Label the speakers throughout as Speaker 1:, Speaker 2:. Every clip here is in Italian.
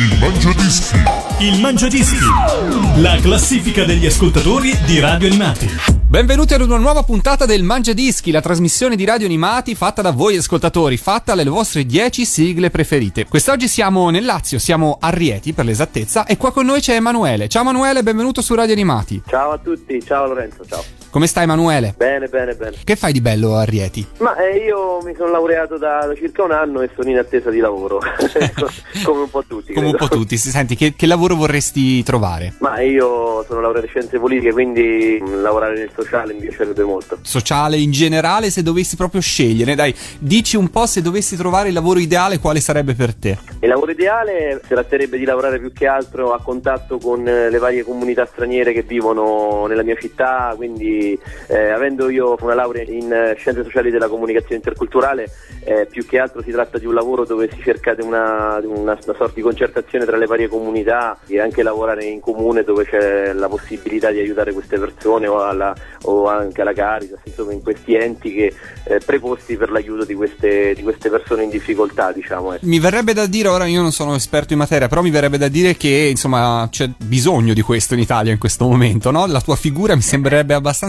Speaker 1: Il Mangiadischi.
Speaker 2: Il Mangiadischi. La classifica degli ascoltatori di Radio Animati.
Speaker 3: Benvenuti ad una nuova puntata del Mangia Dischi, la trasmissione di radio animati fatta da voi ascoltatori, fatta alle vostre 10 sigle preferite. Quest'oggi siamo nel Lazio, siamo a Rieti per l'esattezza, e qua con noi c'è Emanuele. Ciao Emanuele, benvenuto su Radio Animati.
Speaker 4: Ciao a tutti, ciao Lorenzo, ciao.
Speaker 3: Come stai Emanuele?
Speaker 4: Bene, bene, bene.
Speaker 3: Che fai di bello a Rieti?
Speaker 4: Ma eh, io mi sono laureato da, da, circa un anno e sono in attesa di lavoro, come un po' tutti.
Speaker 3: Come credo. un po' tutti, si senti, che, che, lavoro vorresti trovare?
Speaker 4: Ma io sono laureato in scienze politiche, quindi mh, lavorare nel sociale mi piacerebbe molto.
Speaker 3: Sociale in generale, se dovessi proprio scegliere, dai, dici un po' se dovessi trovare il lavoro ideale, quale sarebbe per te?
Speaker 4: Il lavoro ideale si tratterebbe di lavorare più che altro a contatto con le varie comunità straniere che vivono nella mia città, quindi eh, avendo io una laurea in eh, scienze sociali della comunicazione interculturale, eh, più che altro si tratta di un lavoro dove si cerca una, una, una, sorta di concertazione tra le varie comunità e anche lavorare in comune dove c'è la possibilità di aiutare queste persone o, alla, o anche alla Caritas, insomma in questi enti che eh, preposti per l'aiuto di queste, di queste, persone in difficoltà. Diciamo.
Speaker 3: Eh. Mi verrebbe da dire, ora io non sono esperto in materia, però mi verrebbe da dire che insomma c'è bisogno di questo in Italia in questo momento, no? La tua figura mi sembrerebbe abbastanza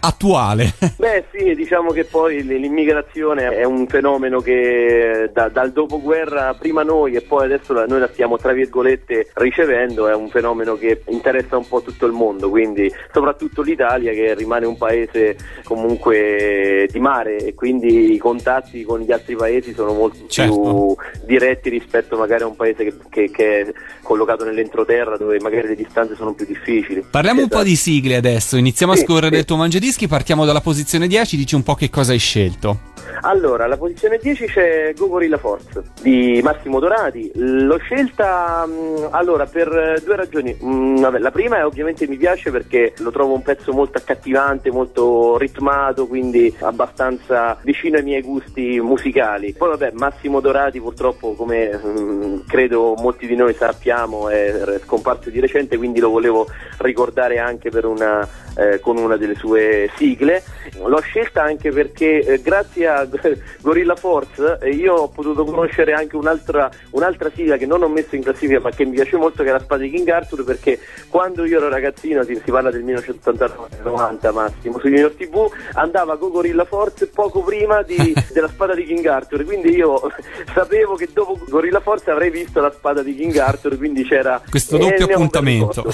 Speaker 3: attuale.
Speaker 4: Beh sì, diciamo che poi l'immigrazione è un fenomeno che da, dal dopoguerra prima noi e poi adesso la, noi la stiamo tra virgolette ricevendo, è un fenomeno che interessa un po' tutto il mondo, quindi soprattutto l'Italia che rimane un paese comunque di mare e quindi i contatti con gli altri paesi sono molto certo. più diretti rispetto magari a un paese che, che, che, è collocato nell'entroterra dove magari le distanze sono più difficili.
Speaker 3: Parliamo esatto. un po' di sigle adesso, iniziamo sì, a scorrere sì. il tuo mangiadischi, partiamo dalla posizione 10, dici un po' che cosa hai scelto.
Speaker 4: Allora, alla posizione 10 c'è Go Gorilla Force di Massimo Dorati. L'ho scelta mm, allora per due ragioni. Mm, vabbè, la prima è ovviamente mi piace perché lo trovo un pezzo molto accattivante, molto ritmato, quindi abbastanza vicino ai miei gusti musicali. Poi vabbè, Massimo Dorati purtroppo come mm, credo molti di noi sappiamo è scomparso di recente, quindi lo volevo ricordare anche una, eh, con una delle sue sigle. L'ho scelta anche perché eh, grazie a Gorilla Force e io ho potuto conoscere anche un'altra, un'altra, sigla che non ho messo in classifica ma che mi piace molto che è la spada di King Arthur perché quando io ero ragazzino, si, si parla del 1989-90 massimo, su Junior TV andava con Gorilla Force poco prima di, della spada di King Arthur, quindi io sapevo che dopo Gorilla Force avrei visto la spada di King Arthur, quindi c'era
Speaker 3: questo doppio appuntamento.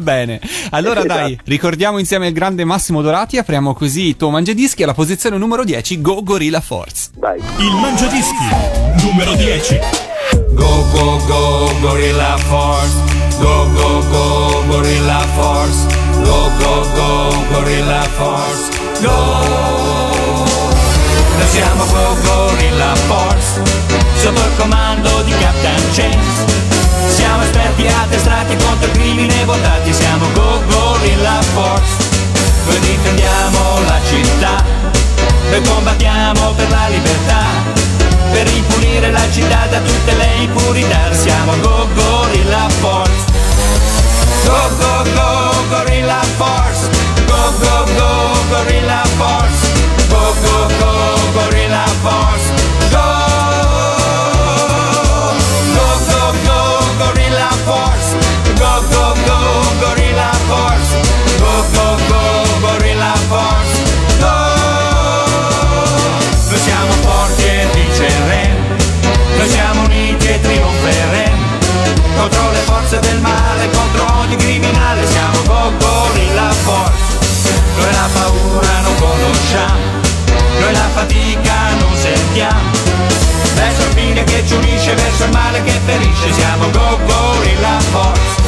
Speaker 3: Bene, allora esatto. dai, ricordiamo insieme il grande Massimo Dorati, apriamo così il tuo mangiadischi alla posizione numero 10, Go Gorilla Force.
Speaker 4: Vai.
Speaker 2: Il Mangiadischi numero 10.
Speaker 5: Go go go Gorilla Force. Go go go Gorilla Force. Go go go Gorilla Force. Go. Noi siamo Go Gorilla Force. Sotto il comando di Captain Chains. Siamo esperti addestrati contro il crimine votati. Siamo Go Gorilla Force. Noi difendiamo la città noi combattiamo per la libertà, per ripulire la città da tutte le impurità. Siamo Go Gorilla Force. Go Go Go Gorilla Force. Go Go Go Gorilla Force. Go Go Go Gorilla Force. Conosciamo noi la fatica non sentiamo. Verso il fine che ci unisce verso il male che ferisce siamo Go Gorilla Force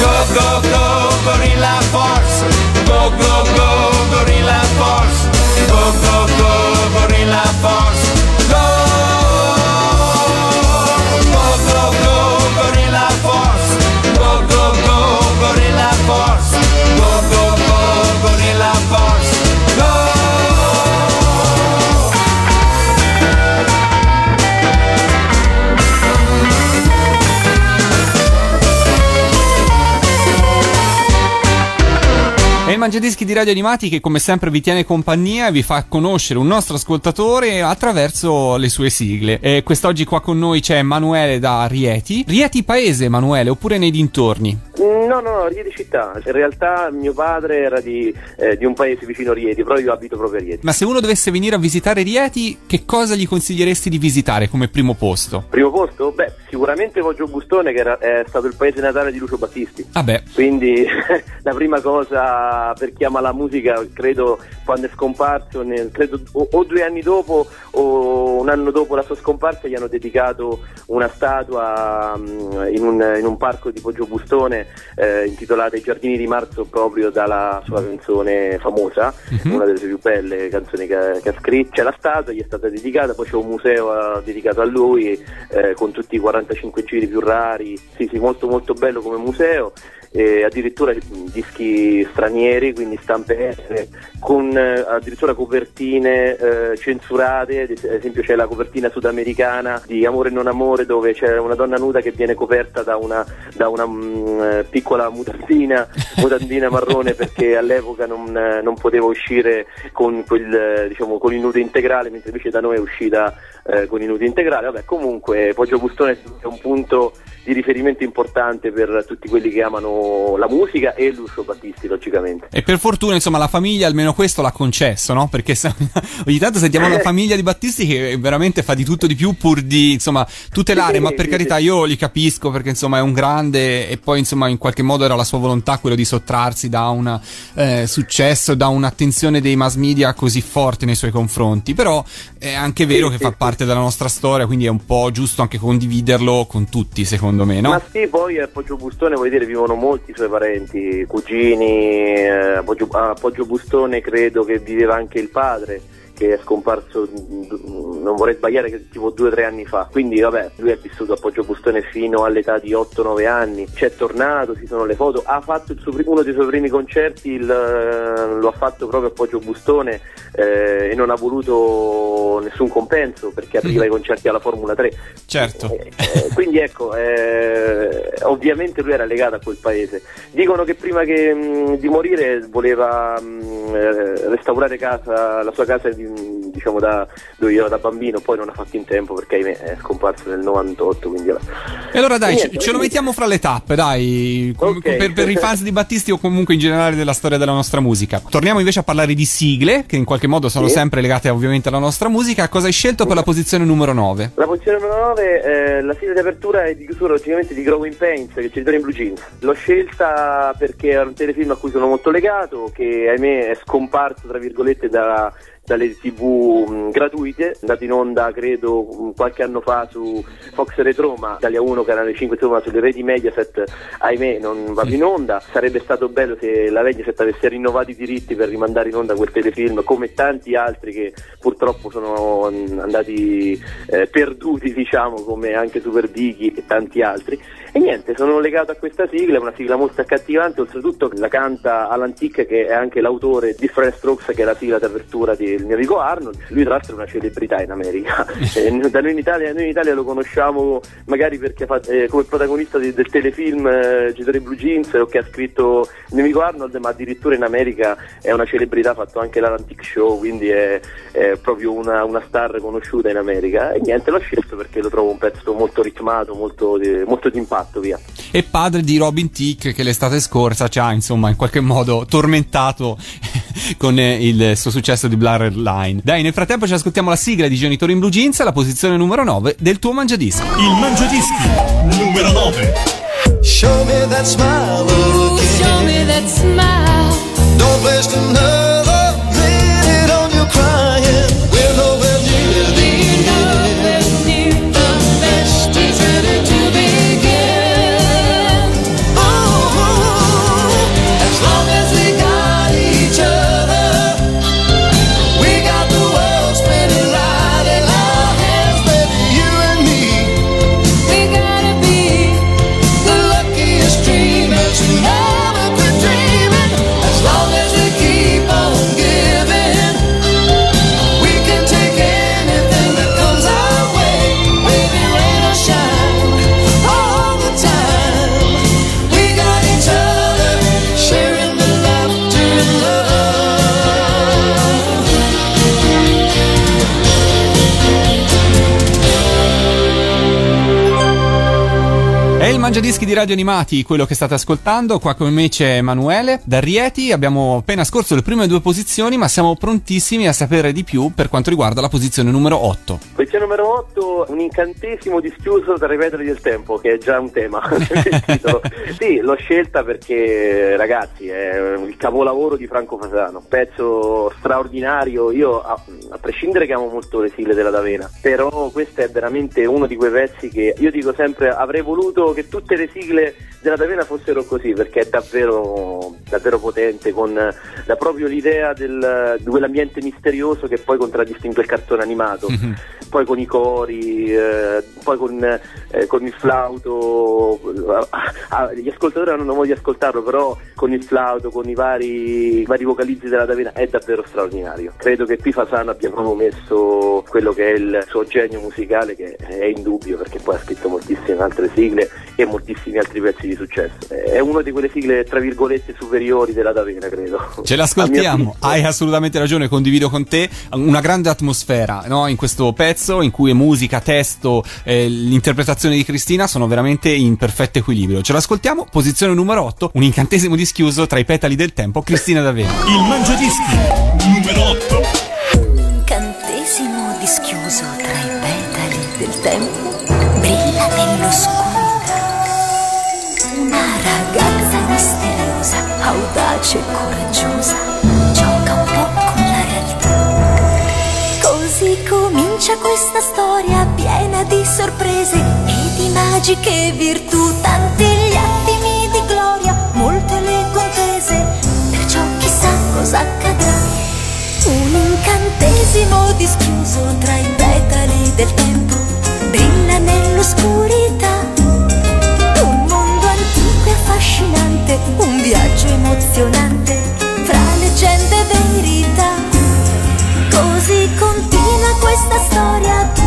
Speaker 5: Go Go Go Gorilla Force Go Go Go Gorilla Force
Speaker 3: il Mangiadischi di Radio Animati che come sempre vi tiene compagnia e vi fa conoscere un nostro ascoltatore attraverso le sue sigle. E quest'oggi qua con noi c'è Emanuele da Rieti. Rieti paese, Emanuele, oppure nei dintorni?
Speaker 4: No, no, no, Rieti città. In realtà mio padre era di, eh, di un paese vicino a Rieti, però io abito proprio a Rieti.
Speaker 3: Ma se uno dovesse venire a visitare Rieti, che cosa gli consiglieresti di visitare come primo posto?
Speaker 4: Primo posto? Beh, sicuramente Poggio Bustone che era, è stato il paese natale di Lucio Battisti.
Speaker 3: Vabbè,
Speaker 4: Quindi la prima cosa per chi ama la musica, credo quando è scomparso, nel- credo o, o due anni dopo o un anno dopo la sua scomparsa, gli hanno dedicato una statua mm, in, un, in un parco di Poggio Bustone eh, intitolata I giardini di marzo proprio dalla sua canzone famosa, una delle sue più belle canzoni che, che ha scritto. C'è la statua, gli è stata dedicata, poi c'è un museo eh, dedicato a lui eh, con tutti i 45 giri più rari. Sì, sì, molto molto bello come museo. E addirittura mh, dischi stranieri, quindi stampe estere, con eh, addirittura copertine eh, censurate, ad es- ad esempio c'è la copertina sudamericana di Amore e non amore dove c'è una donna nuda che viene coperta da una, da una mh, eh, piccola mutandina, mutandina marrone perché all'epoca non, eh, non poteva uscire con, quel, eh, diciamo, con il nudo integrale, mentre invece da noi è uscita eh, con il nudo integrale. Vabbè, comunque Poggio Bustone è un punto di riferimento importante per tutti quelli che amano la musica e Lucio Battisti, logicamente.
Speaker 3: e per fortuna, insomma, la famiglia almeno questo l'ha concesso, no? Perché se- ogni tanto sentiamo la famiglia di Battisti che veramente fa di tutto di più pur di, insomma, tutelare, ma per carità io li capisco perché, insomma, è un grande e poi, insomma, in qualche modo era la sua volontà quello di sottrarsi da un eh, successo, da un'attenzione dei mass media così forte nei suoi confronti. Però è anche vero che fa
Speaker 4: sì.
Speaker 3: Parte della nostra storia, quindi è un po' giusto anche condividerlo con tutti, secondo me, no?
Speaker 4: Ma sì, poi a Poggio Bustone vuol dire vivono molti suoi parenti, cugini, eh, a Poggio, a Poggio Bustone credo che viveva anche il padre che è scomparso, mm, non vorrei sbagliare, tipo due o tre anni fa. Quindi vabbè, lui è vissuto a Poggio Bustone fino all'età di 8-9 anni, c'è tornato, ci sono le foto, ha fatto suo uno dei suoi primi concerti, il, eh, lo ha fatto proprio a Poggio Bustone eh, e non ha voluto nessun compenso perché apriva i concerti alla Formula 3.
Speaker 3: Certo.
Speaker 4: Eh, eh, quindi ecco, eh, ovviamente lui era legato a quel paese. Dicono che prima che, mh, di morire voleva mh, eh, restaurare casa, la sua casa di- diciamo da, dove io ero da bambino, poi non ha fatto in tempo perché ahimè, è scomparso nel 98, quindi.
Speaker 3: E allora dai,
Speaker 4: Niente,
Speaker 3: ce, ce lo
Speaker 4: quindi-
Speaker 3: mettiamo fra le tappe, dai, com-
Speaker 4: Ok.
Speaker 3: per, per i fans di Battisti o comunque in generale della storia della nostra musica. Torniamo invece a parlare di sigle, che in qualche modo sono
Speaker 4: Sì.
Speaker 3: sempre legate ovviamente alla nostra musica. Cosa hai scelto per la posizione numero 9?
Speaker 4: La posizione numero 9, eh, la sigla di apertura e di chiusura logicamente di Growing Pains che ci ritorna in Blue Jeans. L'ho scelta perché è un telefilm a cui sono molto legato, che ahimè è scomparso tra virgolette da- dalle tv mh, gratuite, andato in onda credo mh, qualche anno fa su Fox Retro, ma Italia 1, Canale 5, insomma sulle reti Mediaset, ahimè non va in onda. Sarebbe stato bello se la Mediaset avesse rinnovato i diritti per rimandare in onda quel telefilm, come tanti altri che purtroppo sono mh, andati eh, perduti, diciamo, come anche Super Biggie e tanti altri. E niente, sono legato a questa sigla, è una sigla molto accattivante, oltretutto la canta Alan Tick che è anche l'autore di Friend Strokes che è la sigla d'apertura del mio amico Arnold, lui tra l'altro è una celebrità in America, Eh, da noi in Italia, noi in Italia lo conosciamo magari perché fa, eh, come protagonista di- del telefilm eh, Gittore Blue Jeans o che ha scritto il mio amico Arnold, ma addirittura in America è una celebrità, ha fatto anche l'Alan Tick Show, quindi è, è proprio una, una star conosciuta in America. E niente, l'ho scelto perché lo trovo un pezzo molto ritmato, molto di, molto di impatto, via.
Speaker 3: E padre di Robin Tick, che l'estate scorsa ci ha insomma in qualche modo tormentato con eh, il suo successo di Blurred Line. Dai, nel frattempo ci ascoltiamo la sigla di Genitori in Blue Jeans, la posizione numero 9 del tuo mangiadischi.
Speaker 2: Il Mangiadischi numero 9.
Speaker 6: Show me that smile again.
Speaker 7: Show me that smile.
Speaker 3: Mangiadischi di Radio Animati, quello che state ascoltando. Qua con me c'è Emanuele da Rieti. Abbiamo appena scorso le prime due posizioni, ma siamo prontissimi a sapere di più per quanto riguarda la posizione numero 8.
Speaker 4: Posizione numero 8, un incantesimo dischiuso i petali del tempo, che è già un tema. sì, l'ho scelta perché, ragazzi, è il capolavoro di Franco Fasano, pezzo straordinario. Io, a, a prescindere che amo molto le sigle della D'Avena, però questo è veramente uno di quei pezzi che io dico sempre avrei voluto che tutte le sigle della D'Avena fossero così, perché è davvero, davvero potente, con la, proprio l'idea del, di quell'ambiente misterioso che poi contraddistingue il cartone animato poi con i cori, eh, poi con, eh, con il flauto, ah, ah, gli ascoltatori hanno modo di ascoltarlo, però con il flauto, con i vari, i vari vocalizzi della Davina è davvero straordinario. Credo che qui Fasano abbia proprio messo quello che è il suo genio musicale che è indubbio perché poi ha scritto moltissime altre sigle e moltissimi altri pezzi di successo. È una di quelle sigle tra virgolette superiori della Davina, credo.
Speaker 3: Ce l'ascoltiamo, hai assolutamente ragione, condivido con te una grande atmosfera no? in questo pezzo in cui musica, testo, eh, l'interpretazione di Cristina sono veramente in perfetto equilibrio. Ce l'ascoltiamo, posizione numero 8, un incantesimo dischiuso tra i petali del tempo, Cristina D'Avena.
Speaker 1: Il Mangiadischi numero 8.
Speaker 8: Incantesimo dischiuso tra i petali del tempo magiche virtù, tanti gli attimi di gloria, molte le contese, perciò chissà cosa accadrà. Un incantesimo dischiuso tra i petali del tempo brilla nell'oscurità. Un mondo antico e affascinante, un viaggio emozionante fra leggende e verità. Così continua questa storia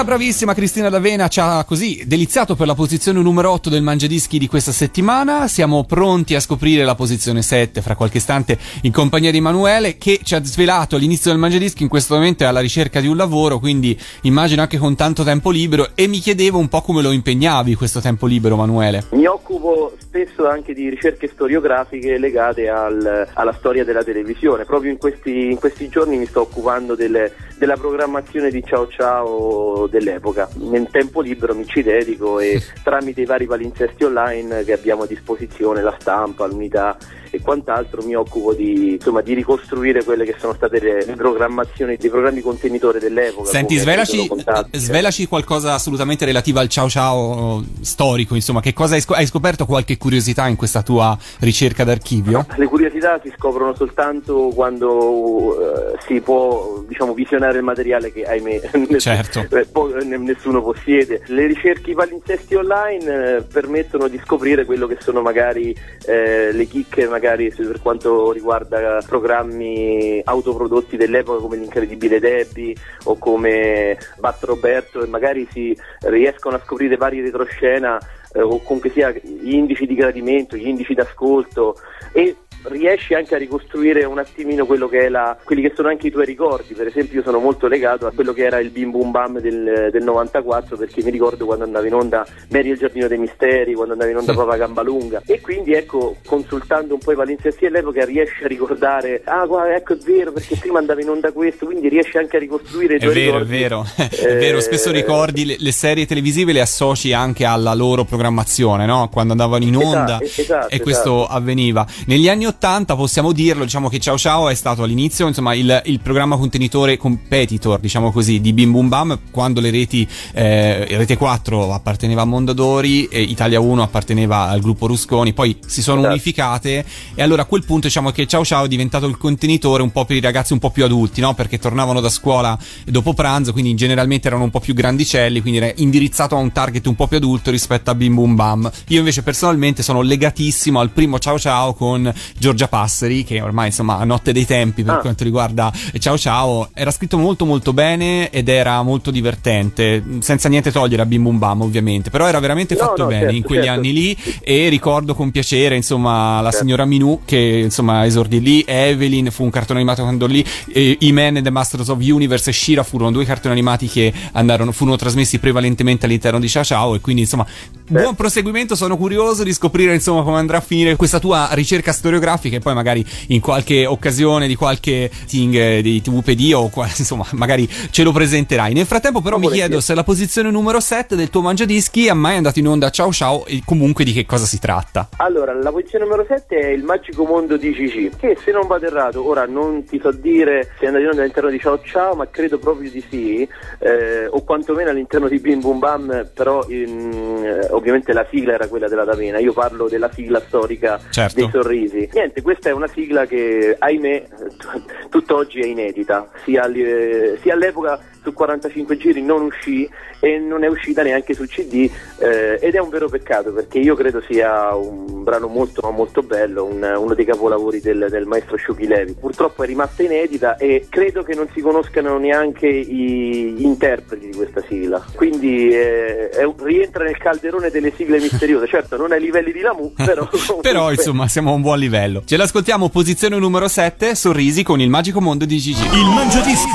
Speaker 8: E la
Speaker 3: bravissima Cristina D'Avena ci ha così deliziato per la posizione numero 8 del Mangiadischi di questa settimana. Siamo pronti a scoprire la posizione 7 fra qualche istante in compagnia di Emanuele che ci ha svelato all'inizio del Mangiadischi in questo momento è alla ricerca di un lavoro, quindi immagino anche con tanto tempo libero e mi chiedevo un po' come lo impegnavi questo tempo libero Emanuele.
Speaker 4: Mi occupo spesso anche di ricerche storiografiche legate al- alla storia della televisione. Proprio in questi, in questi giorni mi sto occupando delle- della programmazione di Ciao Ciao dell'epoca. Nel tempo libero mi ci dedico e tramite i vari palinsesti online che abbiamo a disposizione, la stampa, l'unità e quant'altro, mi occupo di, insomma, di ricostruire quelle che sono state le, le programmazioni dei programmi contenitori dell'epoca.
Speaker 3: Senti, svelaci, eh, svelaci qualcosa assolutamente relativo al ciao ciao storico, insomma, che cosa hai, scop- hai scoperto qualche curiosità in questa tua ricerca d'archivio?
Speaker 4: Le curiosità si scoprono soltanto quando eh, si può diciamo, visionare il materiale che ahimè
Speaker 3: Certo.
Speaker 4: eh, eh, nessuno possiede. Le ricerche, palinsesti online eh, permettono di scoprire quello che sono magari eh, le chicche magari per quanto riguarda programmi autoprodotti dell'epoca come l'Incredibile Debbie o come Bat Roberto e magari si riescono a scoprire vari retroscena eh, o comunque sia gli indici di gradimento, gli indici d'ascolto e riesci anche a ricostruire un attimino quello che è la, quelli che sono anche i tuoi ricordi. Per esempio, io sono molto legato a quello che era il Bim Bum Bam del, del 94 perché mi ricordo quando andava in onda Mary e il Giardino dei Misteri, quando andava in onda Papa Gambalunga. E quindi ecco, consultando un po' i palinsesti dell'epoca riesci a ricordare, ah guarda, ecco è vero perché prima andava in onda questo, quindi riesci anche a ricostruire i
Speaker 3: È
Speaker 4: tuoi
Speaker 3: vero, è
Speaker 4: ricordi.
Speaker 3: vero, è vero, spesso
Speaker 4: Eh,
Speaker 3: ricordi le, le serie televisive le associ anche alla loro programmazione, no? Quando andavano in onda
Speaker 4: Esatto, esatto,
Speaker 3: e questo
Speaker 4: esatto.
Speaker 3: avveniva. Negli anni Ottanta possiamo dirlo, diciamo che Ciao Ciao è stato all'inizio, insomma, il, il programma contenitore competitor, diciamo così, di Bim Bum Bam, quando le reti, eh, Rete 4 apparteneva a Mondadori e Italia 1 apparteneva al gruppo Rusconi, poi si sono
Speaker 4: Esatto.
Speaker 3: unificate e allora a quel punto diciamo che Ciao Ciao è diventato il contenitore un po' per i ragazzi un po' più adulti, no? Perché tornavano da scuola dopo pranzo, quindi generalmente erano un po' più grandicelli, quindi era indirizzato a un target un po' più adulto rispetto a Bim Bum Bam. Io invece personalmente sono legatissimo al primo Ciao Ciao con Giorgia Passeri, che ormai insomma a notte dei tempi per
Speaker 4: Ah.
Speaker 3: quanto riguarda Ciao Ciao, era scritto molto molto bene ed era molto divertente, senza niente togliere a Bim Bum Bam ovviamente, però era veramente
Speaker 4: No,
Speaker 3: fatto
Speaker 4: no,
Speaker 3: bene
Speaker 4: certo,
Speaker 3: in quegli
Speaker 4: certo.
Speaker 3: anni lì e ricordo con piacere insomma la
Speaker 4: Certo.
Speaker 3: signora Minù che insomma esordì lì, Evelyn fu un cartone animato quando lì, e E-Man and the Masters of Universe e Shira furono due cartoni animati che andarono, furono trasmessi prevalentemente all'interno di Ciao Ciao e quindi insomma buon proseguimento, sono curioso di scoprire insomma come andrà a finire questa tua ricerca storiografica e poi magari in qualche occasione di qualche ting eh, di TVPD o qua- insomma magari ce lo presenterai. Nel frattempo però mi
Speaker 4: Volentieri.
Speaker 3: chiedo se la posizione numero 7 del tuo mangiadischi è mai andato in onda Ciao Ciao e comunque di che cosa si tratta.
Speaker 4: Allora, la posizione numero 7 è il magico mondo di Cici, che se non vado errato, ora non ti so dire se è andato in onda all'interno di Ciao Ciao, ma credo proprio di sì, eh, o quantomeno all'interno di Bim Bum Bam, però in- eh, ovviamente la sigla era quella della D'Avena, io parlo della sigla storica
Speaker 3: Certo.
Speaker 4: dei sorrisi. Niente, questa è una sigla che ahimè t- tutt'oggi è inedita, sia all'epoca su 45 giri non uscì e non è uscita neanche su CD eh, ed è un vero peccato perché io credo sia un brano molto ma molto bello, un- uno dei capolavori del, del maestro Sciuchi Levi. Purtroppo è rimasta inedita e credo che non si conoscano neanche i- gli interpreti di questa sigla. Quindi eh, è un- rientra nel calderone delle sigle misteriose, certo non ai livelli di Lamu, però...
Speaker 3: Però insomma siamo a un buon livello. Ce l'ascoltiamo posizione numero 7, Sorrisi con il magico mondo di Gigi.
Speaker 2: Il Mangiadischi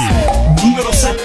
Speaker 2: numero 7.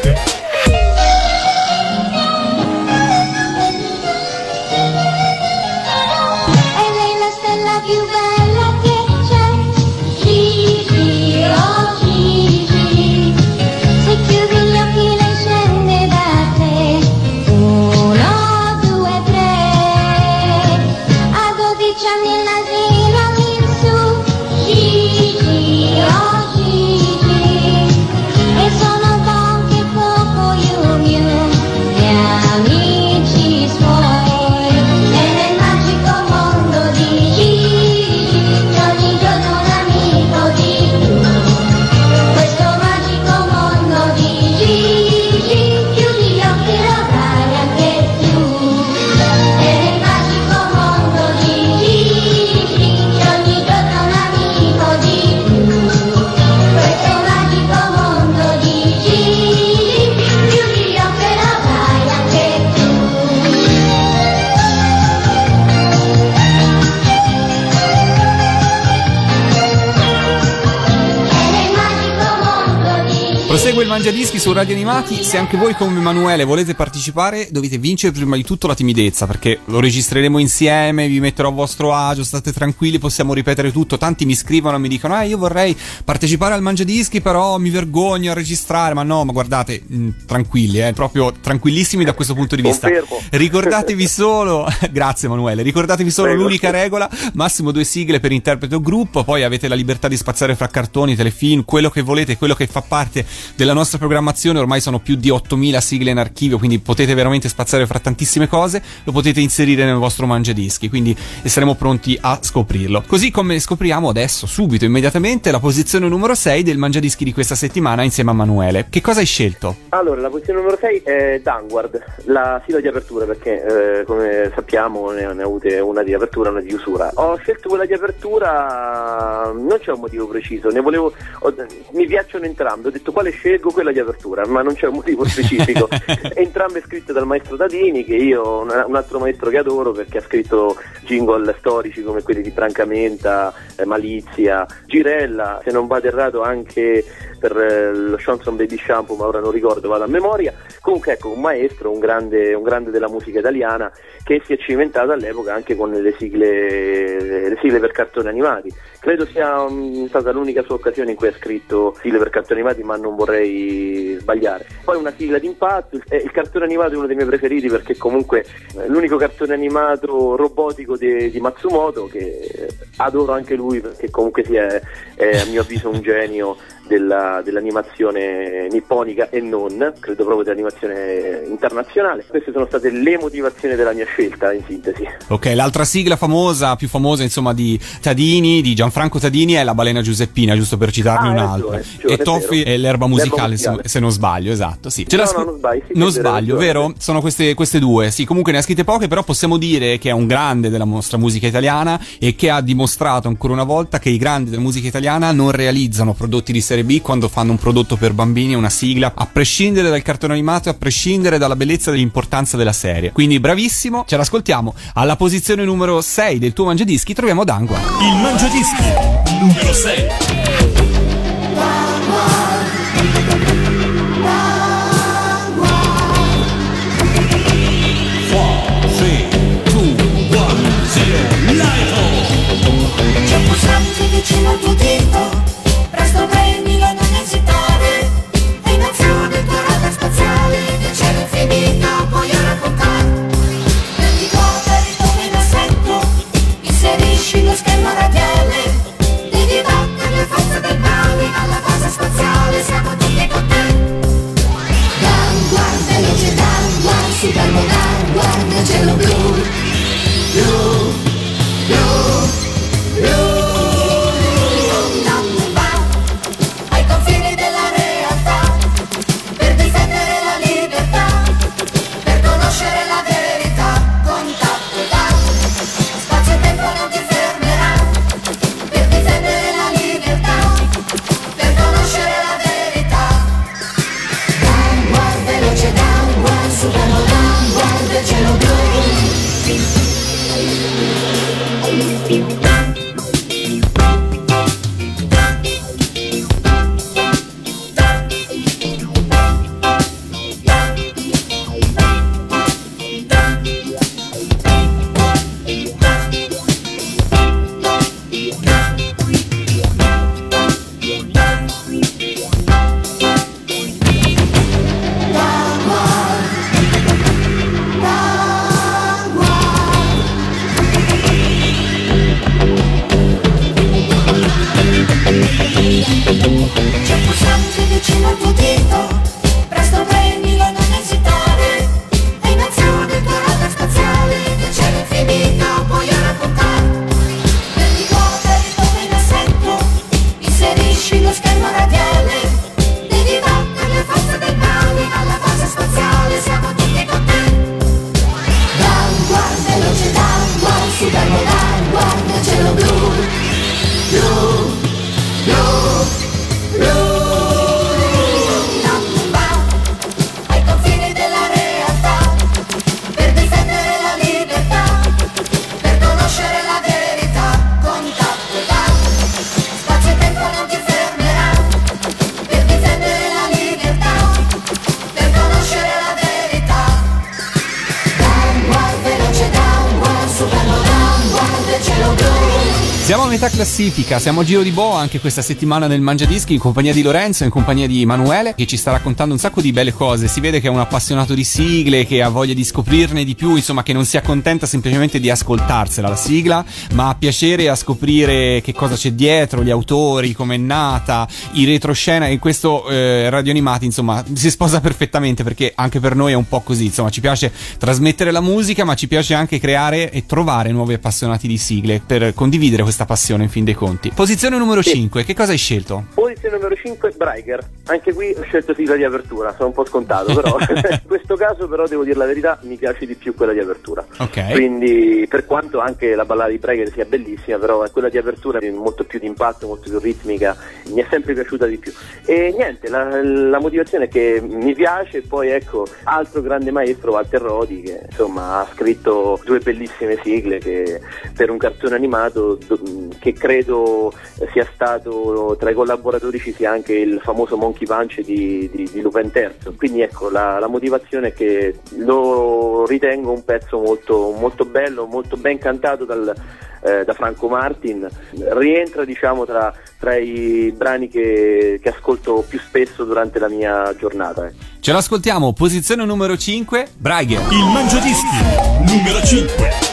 Speaker 3: Mangiadischi su Radio Animati. Se anche voi come Emanuele volete partecipare, dovete vincere prima di tutto la timidezza, perché lo registreremo insieme, vi metterò a vostro agio, state tranquilli, possiamo ripetere tutto. Tanti mi scrivono e mi dicono: "Ah, io vorrei partecipare al Mangiadischi, però mi vergogno a registrare". Ma no, ma guardate, mh, tranquilli, eh, proprio tranquillissimi da questo punto di vista.
Speaker 4: Confermo.
Speaker 3: Ricordatevi solo, grazie Emanuele, ricordatevi solo
Speaker 4: Prego.
Speaker 3: l'unica regola, massimo due sigle per interprete o gruppo, poi avete la libertà di spaziare fra cartoni, telefilm, quello che volete, quello che fa parte della nostra programmazione, ormai sono più di 8000 sigle in archivio, quindi potete veramente spaziare fra tantissime cose, lo potete inserire nel vostro mangiadischi, quindi saremo pronti a scoprirlo. Così come scopriamo adesso, subito, immediatamente, la posizione numero 6 del mangiadischi di questa settimana insieme a Manuele. Che cosa hai scelto?
Speaker 4: Allora, la posizione numero 6 è Downward, la sigla di apertura, perché eh, come sappiamo ne, ne ha avute una di apertura e una di chiusura. Ho scelto quella di apertura, non c'è un motivo preciso, ne volevo, ho- mi piacciono entrambe, ho detto quale scelgo quella di apertura, ma non c'è un motivo specifico. entrambe scritte dal maestro Dadini, che io, un altro maestro che adoro perché ha scritto jingle storici come quelli di Francamenta, eh, Malizia, Girella, se non vado errato anche per eh, lo Johnson Baby Shampoo, ma ora non ricordo, vado a memoria. Comunque ecco, un maestro, un grande, un grande della musica italiana che si è cimentato all'epoca anche con le sigle, le sigle per cartoni animati. Credo sia mm, stata l'unica sua occasione in cui ha scritto sigle per cartoni animati, ma non vorrei sbagliare. Poi una sigla d'impatto, il, eh, il cartone animato è uno dei miei preferiti perché comunque è l'unico cartone animato robotico di, di Matsumoto che eh, adoro anche lui perché comunque è, è a mio avviso un genio della- dell'animazione nipponica e non, credo proprio dell'animazione internazionale. Queste sono state le motivazioni della mia scelta in sintesi.
Speaker 3: Ok, l'altra sigla famosa, più famosa insomma di Tadini, di Gianfranco Tadini è La balena giuseppina, giusto per citarne
Speaker 4: Ah,
Speaker 3: un'altra.
Speaker 4: ragione,
Speaker 3: e Toffi è l'erba musicale,
Speaker 4: L'erba
Speaker 3: se- non sbaglio, esatto, sì. Ce
Speaker 4: No,
Speaker 3: l'ha
Speaker 4: no, non sbagli, sì,
Speaker 3: non sbaglio, vero? Sono queste, queste due. Sì, comunque ne ha scritte poche, però possiamo dire che è un grande della nostra musica italiana e che ha dimostrato ancora una volta che i grandi della musica italiana non realizzano prodotti di serie B quando fanno un prodotto per bambini, una sigla, a prescindere dal cartone animato e a prescindere dalla bellezza e dall'importanza della serie. Quindi bravissimo, ce l'ascoltiamo. Alla posizione numero 6 del tuo mangiadischi troviamo Dangua.
Speaker 2: Il Mangiadischi numero 6.
Speaker 6: C'è un pulsante vicino al tuo dito you. Smarrisci lo schermo radiale, devi battere le forze del male, alla forza spaziale siamo tutti con te. Downward, veloce downward, superbo downward, cielo blu, blu, blu.
Speaker 3: Metà classifica, siamo a giro di boa anche questa settimana nel Mangia Dischi in compagnia di Lorenzo, in compagnia di Emanuele che ci sta raccontando un sacco di belle cose. Si vede che è un appassionato di sigle, che ha voglia di scoprirne di più, insomma che non si accontenta semplicemente di ascoltarsela la sigla, ma ha piacere a scoprire che cosa c'è dietro, gli autori, come è nata, i retroscena e questo eh, Radio Animati insomma si sposa perfettamente perché anche per noi è un po' così, insomma ci piace trasmettere la musica ma ci piace anche creare e trovare nuovi appassionati di sigle per condividere questa passione in fin dei conti. Posizione numero 5, che cosa hai scelto?
Speaker 4: Posizione numero 5, Breiger. Anche qui ho scelto sigla di apertura, sono un po' scontato, però in questo caso però devo dire la verità, mi piace di più quella di apertura.
Speaker 3: Ok.
Speaker 4: Quindi per quanto anche la ballata di Breiger sia bellissima, però quella di apertura è molto più di impatto, molto più ritmica, mi è sempre piaciuta di più. E niente, la, la motivazione è che mi piace poi ecco, altro grande maestro Walter Rodi che insomma ha scritto due bellissime sigle che per un cartone animato do- che credo sia stato tra i collaboratori ci sia anche il famoso Monkey Punch di, di, di Lupin III. Quindi ecco, la, la motivazione è che lo ritengo un pezzo molto, molto bello, molto ben cantato dal, eh, da Franco Martin. Rientra diciamo tra, tra i brani che, che ascolto più spesso durante la mia giornata. ecco.
Speaker 3: Ce l'ascoltiamo, posizione numero 5, Bragher.
Speaker 2: Il Mangiadischi numero 5.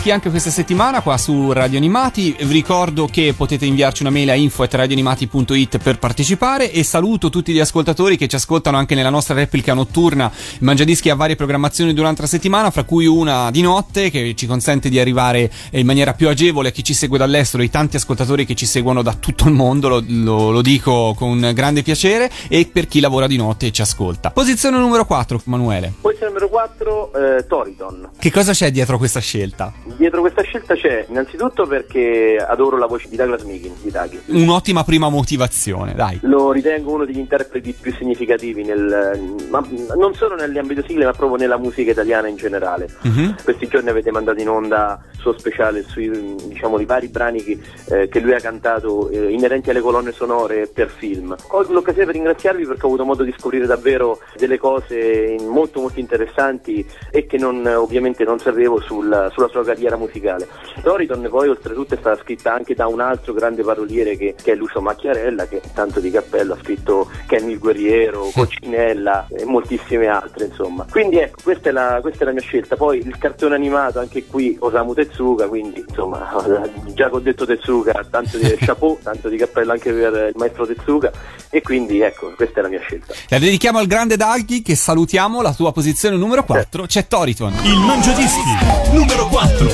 Speaker 3: Mangiadischi anche questa settimana qua su Radio Animati. Vi ricordo che potete inviarci una mail a info.radioanimati.it per partecipare e saluto tutti gli ascoltatori che ci ascoltano anche nella nostra replica notturna. Mangiadischi ha varie programmazioni durante la settimana, fra cui una di notte che ci consente di arrivare in maniera più agevole a chi ci segue dall'estero, i tanti ascoltatori che ci seguono da tutto il mondo, lo, lo- lo dico con grande piacere, e per chi lavora di notte e ci ascolta. Posizione numero 4, Manuele.
Speaker 4: Posizione numero 4, eh, Toriton.
Speaker 3: Che cosa c'è dietro questa scelta?
Speaker 4: Dietro questa scelta c'è innanzitutto perché adoro la voce di Douglas Meekin, di Daggy.
Speaker 3: Un'ottima prima motivazione, dai.
Speaker 4: Lo ritengo uno degli interpreti più significativi nel, ma non solo nell'ambito sigle ma proprio nella musica italiana in generale.
Speaker 3: Mhm.
Speaker 4: Questi giorni avete mandato in onda suo speciale sui diciamo, i vari brani che, eh, che lui ha cantato eh, inerenti alle colonne sonore per film. Colgo l'occasione per ringraziarvi perché ho avuto modo di scoprire davvero delle cose molto molto interessanti e che non, ovviamente non sapevo sul- sulla sua carriera musicale. Doriton poi oltretutto è stata scritta anche da un altro grande paroliere che, che è Lucio Macchiarella che tanto di cappello ha scritto Kenny il Guerriero, Coccinella e moltissime altre insomma. Quindi ecco, questa è, la, questa è la mia scelta. Poi il cartone animato anche qui Osamu Tezuka, quindi insomma già che ho detto Tezuka, tanto di chapeau, tanto di cappello anche per il maestro Tezuka e quindi ecco, questa è la mia scelta.
Speaker 3: La dedichiamo al grande Daghi che salutiamo, la tua posizione numero 4 c'è Toriton.
Speaker 1: Il Mangiadischi numero 4.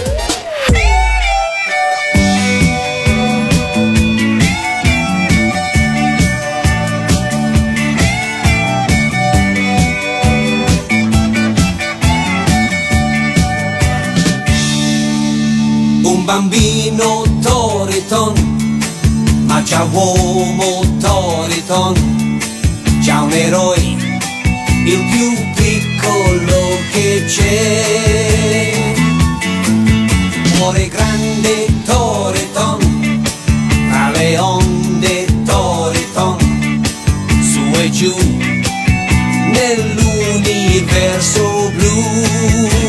Speaker 5: Un bambino Toriton, ma già uomo Toriton, già un eroe, il più piccolo che c'è. Cuore grande Toriton, tra le onde Toriton, su e giù, nell'universo blu.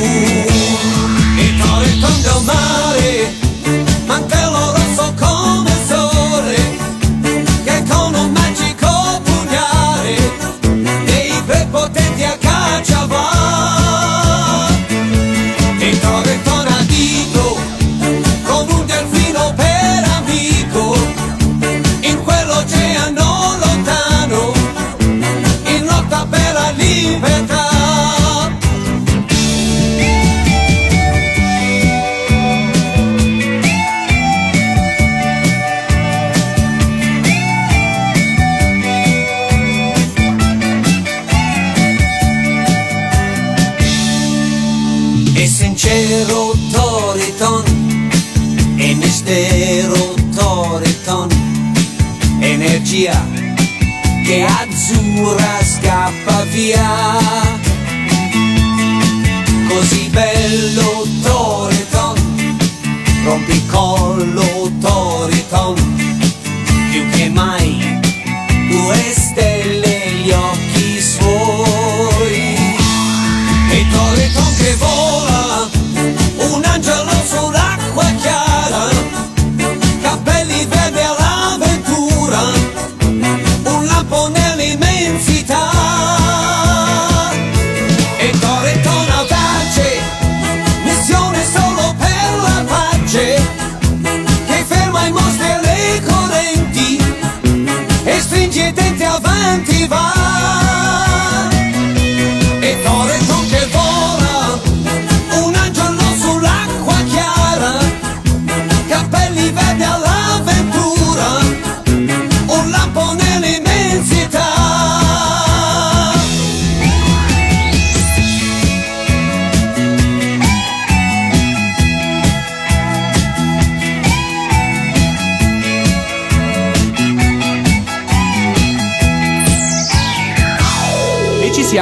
Speaker 5: Toriton, più che mai due stelle avanti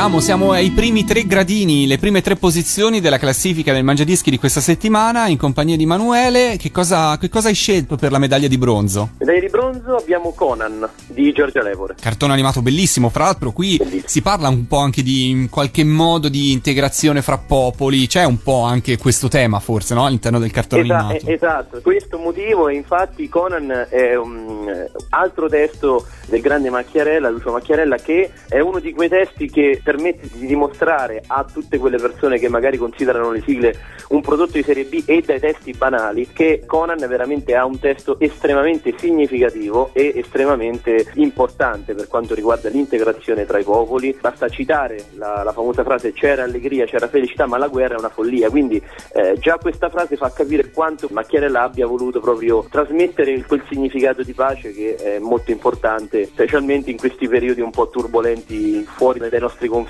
Speaker 3: siamo, siamo ai primi tre gradini, le prime tre posizioni della classifica del Mangiadischi di questa settimana in compagnia di Manuele. Che cosa, che cosa hai scelto per la medaglia di bronzo?
Speaker 4: Medaglia di bronzo abbiamo Conan di Giorgia Levore.
Speaker 3: Cartone animato bellissimo, fra l'altro qui si parla un po' anche di in qualche modo di integrazione fra popoli, c'è un po' anche questo tema forse, no? All'interno del cartone
Speaker 4: Esa-
Speaker 3: animato.
Speaker 4: eh, esatto, questo motivo e infatti Conan è un eh, altro testo del grande Macchiarella, Lucio Macchiarella, che è uno di quei testi che permette di dimostrare a tutte quelle persone che magari considerano le sigle un prodotto di serie B e dai testi banali che Conan veramente ha un testo estremamente significativo e estremamente importante per quanto riguarda l'integrazione tra i popoli. Basta citare la, la famosa frase c'era allegria, c'era felicità, ma la guerra è una follia. Quindi eh, già questa frase fa capire quanto Macchiarella abbia voluto proprio trasmettere quel significato di pace che è molto importante, specialmente in questi periodi un po' turbolenti fuori dai nostri confini,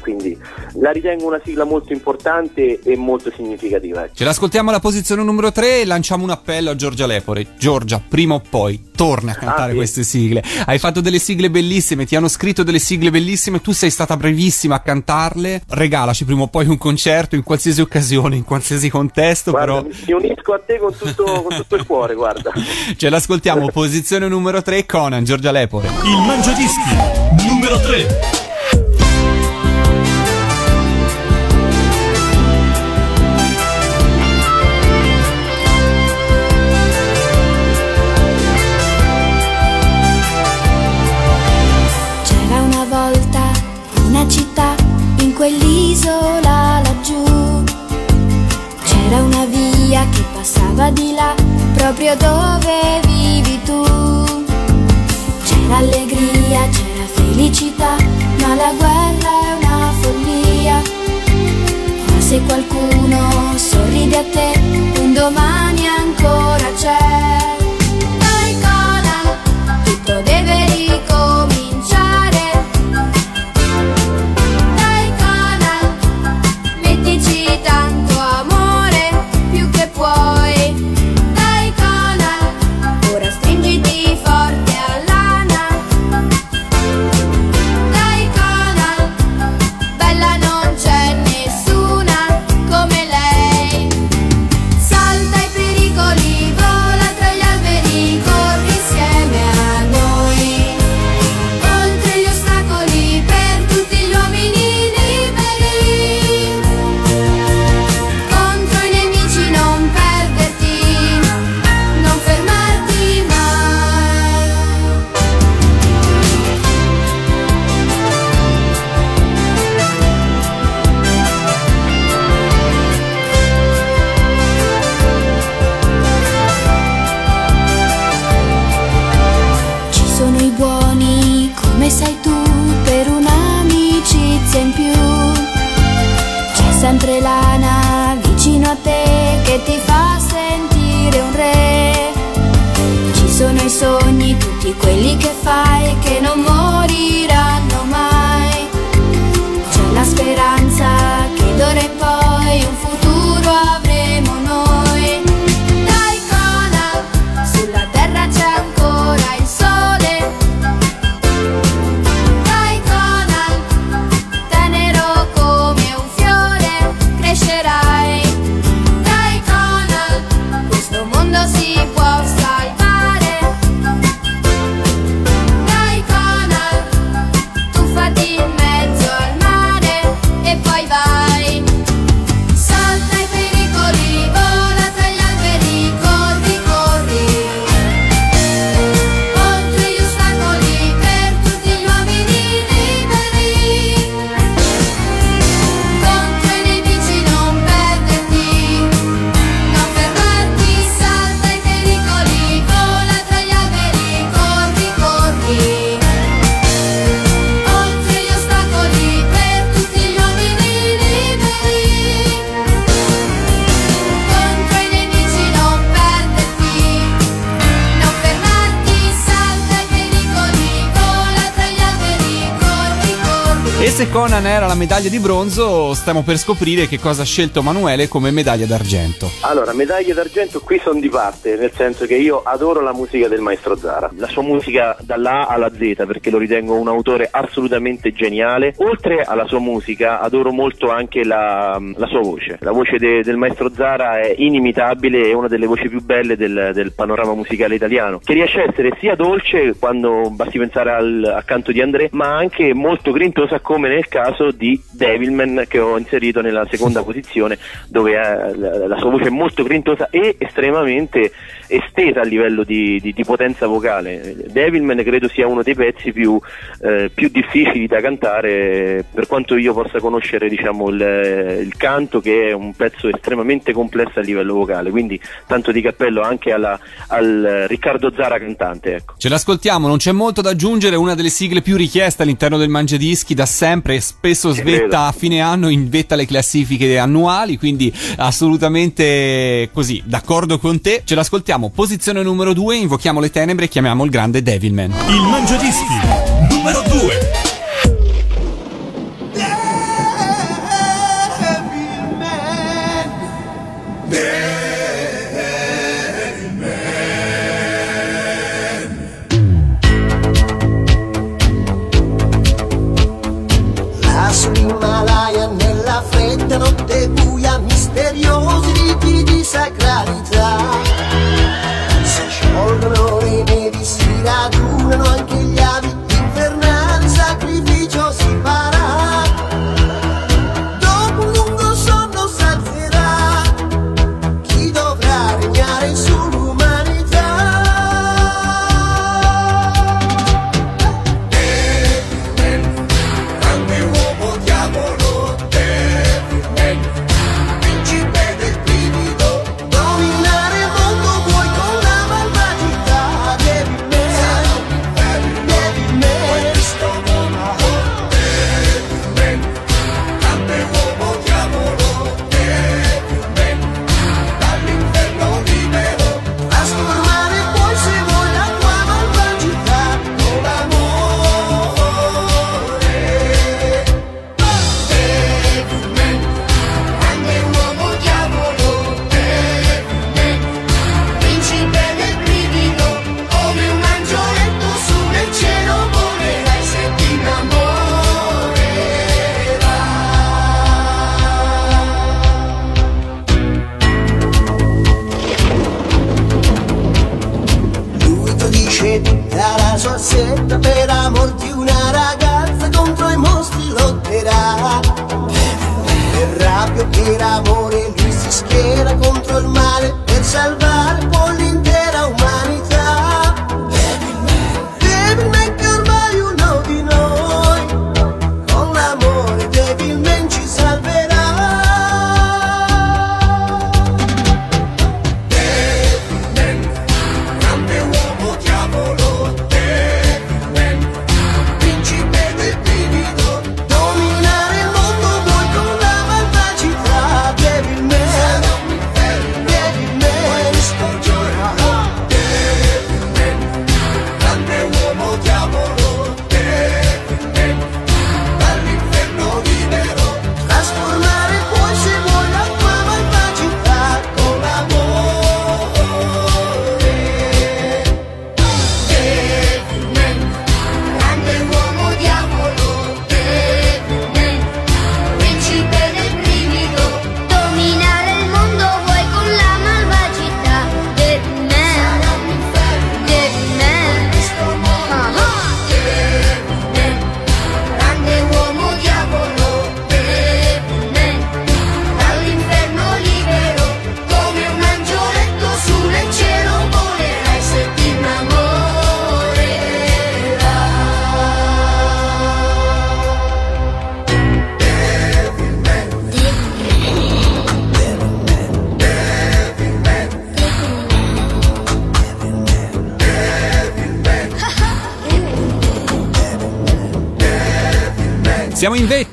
Speaker 4: quindi la ritengo una sigla molto importante e molto significativa. ecco.
Speaker 3: Ce l'ascoltiamo alla posizione numero 3 e lanciamo un appello a Giorgia Lepore. Giorgia, prima o poi torna a cantare
Speaker 4: Ah, sì.
Speaker 3: queste sigle. Hai fatto delle sigle bellissime, ti hanno scritto delle sigle bellissime, tu sei stata brevissima a cantarle. Regalaci prima o poi un concerto in qualsiasi occasione, in qualsiasi contesto,
Speaker 4: Guarda,
Speaker 3: però
Speaker 4: mi unisco a te con tutto, con tutto il cuore, guarda.
Speaker 3: ce l'ascoltiamo. Posizione numero 3 Conan, Giorgia Lepore.
Speaker 2: Il Mangiadischi numero 3.
Speaker 9: Proprio dove vivi tu. C'era allegria, c'era felicità, ma la guerra è una follia. Ma se qualcuno sorride a te,
Speaker 3: medaglia di bronzo, stiamo per scoprire che cosa ha scelto Manuele come medaglia d'argento.
Speaker 4: Allora, medaglie d'argento qui sono di parte, nel senso che io adoro la musica del maestro Zara, la sua musica dalla alla Z perché lo ritengo un autore assolutamente geniale. Oltre alla sua musica adoro molto anche la, la sua voce, la voce de- del maestro Zara è inimitabile, è una delle voci più belle del, del panorama musicale italiano, che riesce a essere sia dolce quando basti pensare al accanto di André, ma anche molto grintosa come nel caso di Devilman che ho inserito nella seconda posizione dove eh, la, la sua voce è molto grintosa e estremamente estesa a livello di, di- di potenza vocale. Devilman credo sia uno dei pezzi più, eh, più difficili da cantare per quanto io possa conoscere diciamo, il, il canto che è un pezzo estremamente complesso a livello vocale, quindi tanto di cappello anche alla- al Riccardo Zara cantante. Ecco.
Speaker 3: Ce l'ascoltiamo, non c'è molto da aggiungere, una delle sigle più richieste all'interno del Mangiadischi da sempre, spesso
Speaker 4: Ci
Speaker 3: svetta a fine anno, in vetta le classifiche annuali, quindi assolutamente così, d'accordo con te. Ce l'ascoltiamo, posizione numero 2, invochiamo le tenebre e chiamiamo il grande Devilman.
Speaker 2: Il Mangiadischi numero 2.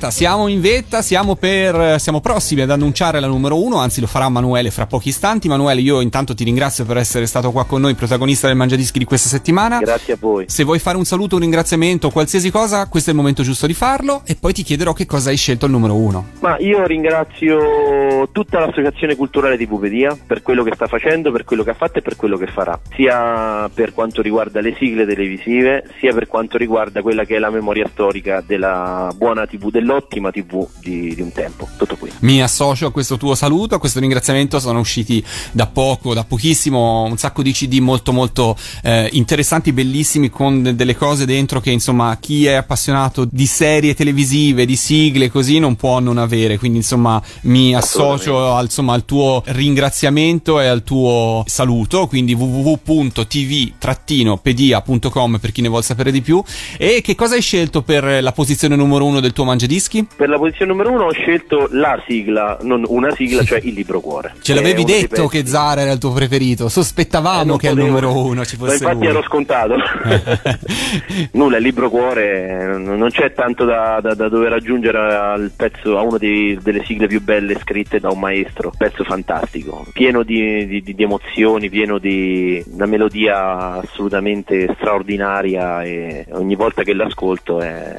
Speaker 3: Vetta, siamo in vetta, siamo, per, siamo prossimi ad annunciare la numero uno, anzi lo farà Manuele fra pochi istanti. Manuele, io intanto ti ringrazio per essere stato qua con noi, protagonista del Mangiadischi di questa settimana.
Speaker 4: Grazie a voi.
Speaker 3: Se vuoi fare un saluto, un ringraziamento, qualsiasi cosa, questo è il momento giusto di farlo e poi ti chiederò che cosa hai scelto al numero uno.
Speaker 4: Ma io ringrazio tutta l'associazione culturale di Pupedia per quello che sta facendo, per quello che ha fatto e per quello che farà, sia per quanto riguarda le sigle televisive, sia per quanto riguarda quella che è la memoria storica della buona TV, dell'ottima TV di, di un tempo. Tutto qui.
Speaker 3: Mi associo a questo tuo saluto, a questo ringraziamento. Sono usciti da poco, da pochissimo, un sacco di CD molto molto eh, interessanti, bellissimi, con de- delle cose dentro che insomma chi è appassionato di serie televisive, di sigle, così non può non avere. Quindi insomma mi associo al, insomma, al tuo ringraziamento e al tuo saluto. Quindi www.tv-pedia.com per chi ne vuole sapere di più. E che cosa hai scelto per la posizione numero uno del tuo mangiadischi?
Speaker 4: Per la posizione numero uno ho scelto la sigla, non una sigla, cioè il libro cuore.
Speaker 3: Ce l'avevi
Speaker 4: dei
Speaker 3: detto che Zara era il tuo preferito. Sospettavamo
Speaker 4: Eh,
Speaker 3: che al numero uno ci
Speaker 4: Ma
Speaker 3: fosse
Speaker 4: infatti
Speaker 3: lui.
Speaker 4: ero scontato. Nulla, il libro cuore non non c'è tanto da, da- da dover aggiungere al pezzo, a una dei- delle sigle più belle scritte da un maestro. Pezzo fantastico, pieno di, di- di- di emozioni, pieno di una melodia assolutamente straordinaria e ogni volta che l'ascolto è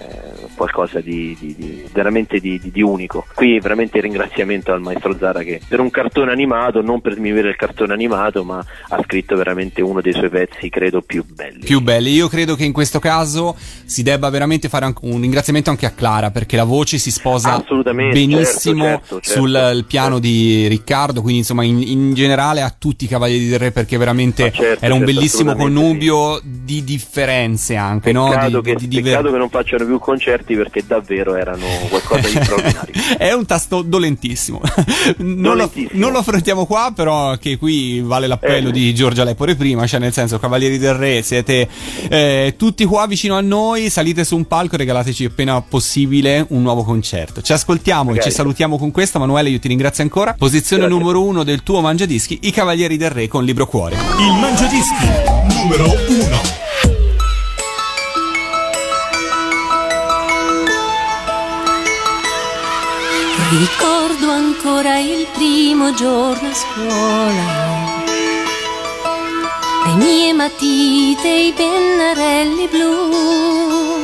Speaker 4: qualcosa di, di- di- veramente di, di- di unico. Qui veramente ringraziamento al maestro Zara che per un cartone animato, non per sminuire il cartone animato, ma ha scritto veramente uno dei suoi pezzi, credo, più belli.
Speaker 3: Più belli. Io credo che in questo caso si debba veramente fare un ringraziamento anche a Clara perché la voce si sposa
Speaker 4: Assolutamente,
Speaker 3: benissimo
Speaker 4: certo, certo, certo.
Speaker 3: sul piano di Riccardo, quindi insomma in, in generale a tutti i Cavalieri del Re perché veramente
Speaker 4: Ma certo,
Speaker 3: era un
Speaker 4: certo,
Speaker 3: bellissimo connubio di differenze anche, no?
Speaker 4: Peccato,
Speaker 3: Di-
Speaker 4: che,
Speaker 3: di- di diver-
Speaker 4: peccato che non facciano più concerti perché davvero erano qualcosa di straordinario.
Speaker 3: È un tasto dolentissimo. non,
Speaker 4: Dolentissimo.
Speaker 3: Lo, non lo affrontiamo qua, però che qui vale l'appello
Speaker 4: Eh.
Speaker 3: di Giorgia Lepore prima, cioè nel senso Cavalieri del Re, siete eh, tutti qua vicino a noi, salite su un palco e regalateci appena possibile un nuovo concerto. Ci ascoltiamo e
Speaker 4: Magari.
Speaker 3: ci salutiamo con questo, Manuele, io ti ringrazio ancora. Posizione
Speaker 4: Grazie.
Speaker 3: numero uno del tuo Mangiadischi, i Cavalieri del Re con Libro Cuore.
Speaker 1: Il Mangiadischi numero 1.
Speaker 8: Ricordo ancora il primo giorno a scuola. Le mie matite i pennarelli blu.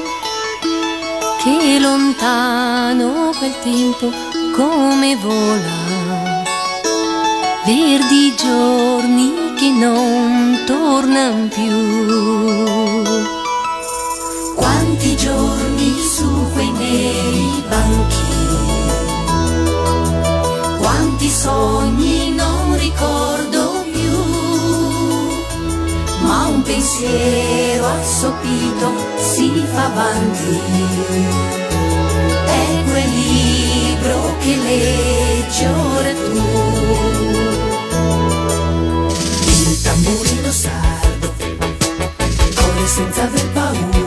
Speaker 8: Che lontano quel tempo come vola. Verdi giorni che non tornano più. Quanti giorni su quei neri banchi sogni non ricordo più, ma un pensiero assopito si fa avanti. È quel libro che leggi ora tu.
Speaker 10: Il tamburino sardo, corre senza aver paura.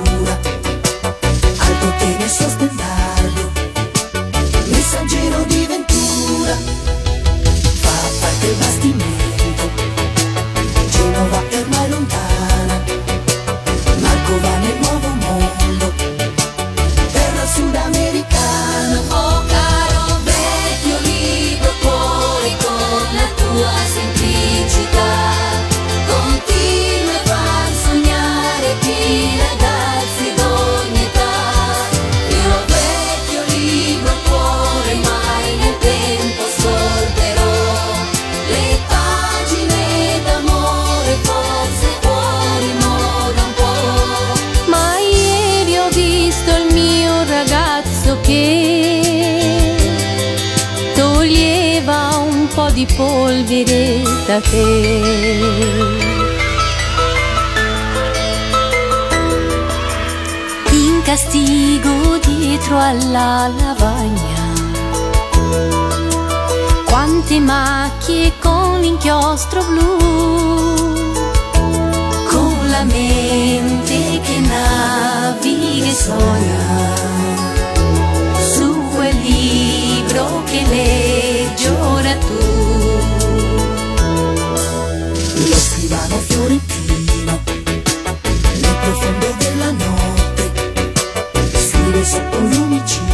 Speaker 8: permitir.